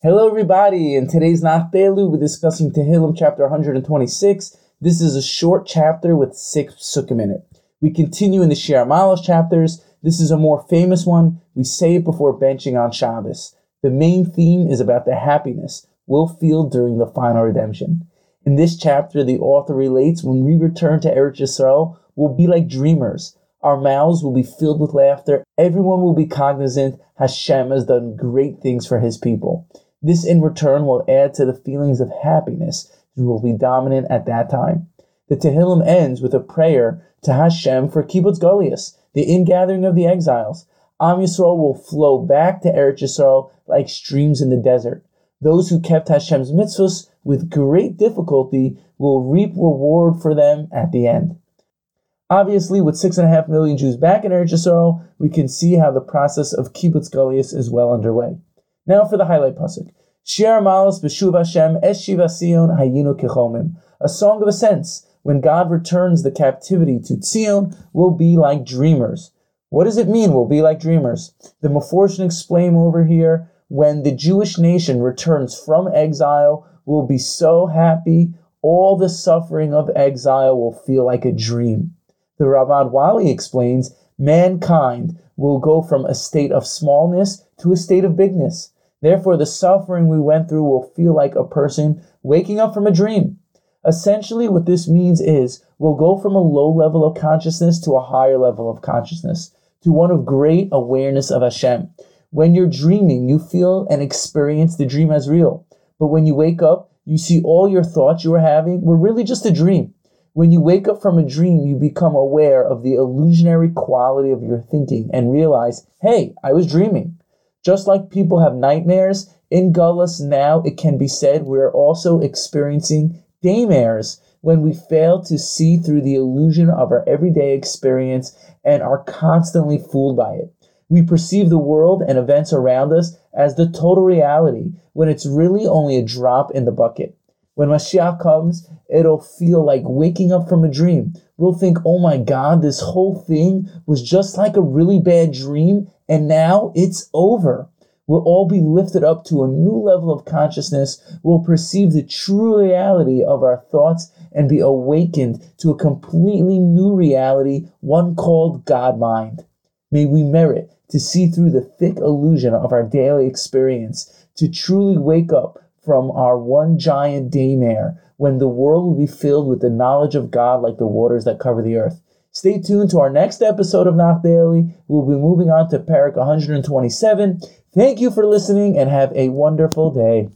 Hello, everybody. In today's Nach Daily, we're discussing Tehillim chapter 126. This is a short chapter with six pesukim in it. We continue in the Shir Malos chapters. This is a more famous one. We say it before benching on Shabbos. The main theme is about the happiness we'll feel during the final redemption. In this chapter, the author relates when we return to Eretz Yisrael, we'll be like dreamers. Our mouths will be filled with laughter. Everyone will be cognizant Hashem has done great things for his people. This in return will add to the feelings of happiness that will be dominant at that time. The Tehillim ends with a prayer to Hashem for Kibbutz Galuyos, the ingathering of the exiles. Am Yisrael will flow back to Eretz Yisrael like streams in the desert. Those who kept Hashem's mitzvahs with great difficulty will reap reward for them at the end. Obviously, with six and a half million Jews back in Eretz Yisrael, we can see how the process of Kibbutz Galuyos is well underway. Now for the highlight pasuk. Shir Malos b'shuv Hashem eshiva Sion hayinu kechomim. A song of ascents. When God returns the captivity to Zion, will be like dreamers. What does it mean? We'll be like dreamers. The Meforshim explain over here when the Jewish nation returns from exile, we'll be so happy. All the suffering of exile will feel like a dream. The Ravad Wali explains mankind will go from a state of smallness to a state of bigness. Therefore, the suffering we went through will feel like a person waking up from a dream. Essentially, what this means is we'll go from a low level of consciousness to a higher level of consciousness, to one of great awareness of Hashem. When you're dreaming, you feel and experience the dream as real. But when you wake up, you see all your thoughts you were having were really just a dream. When you wake up from a dream, you become aware of the illusionary quality of your thinking and realize, hey, I was dreaming. Just like people have nightmares, in Gullus now it can be said we're also experiencing daymares when we fail to see through the illusion of our everyday experience and are constantly fooled by it. We perceive the world and events around us as the total reality when it's really only a drop in the bucket. When Mashiach comes, it'll feel like waking up from a dream. We'll think, oh my God, this whole thing was just like a really bad dream and now it's over. We'll all be lifted up to a new level of consciousness. We'll perceive the true reality of our thoughts and be awakened to a completely new reality, one called God mind. May we merit to see through the thick illusion of our daily experience, to truly wake up from our one giant daymare when the world will be filled with the knowledge of God like the waters that cover the earth. Stay tuned to our next episode of Nach Daily. We'll be moving on to Perek 127. Thank you for listening and have a wonderful day.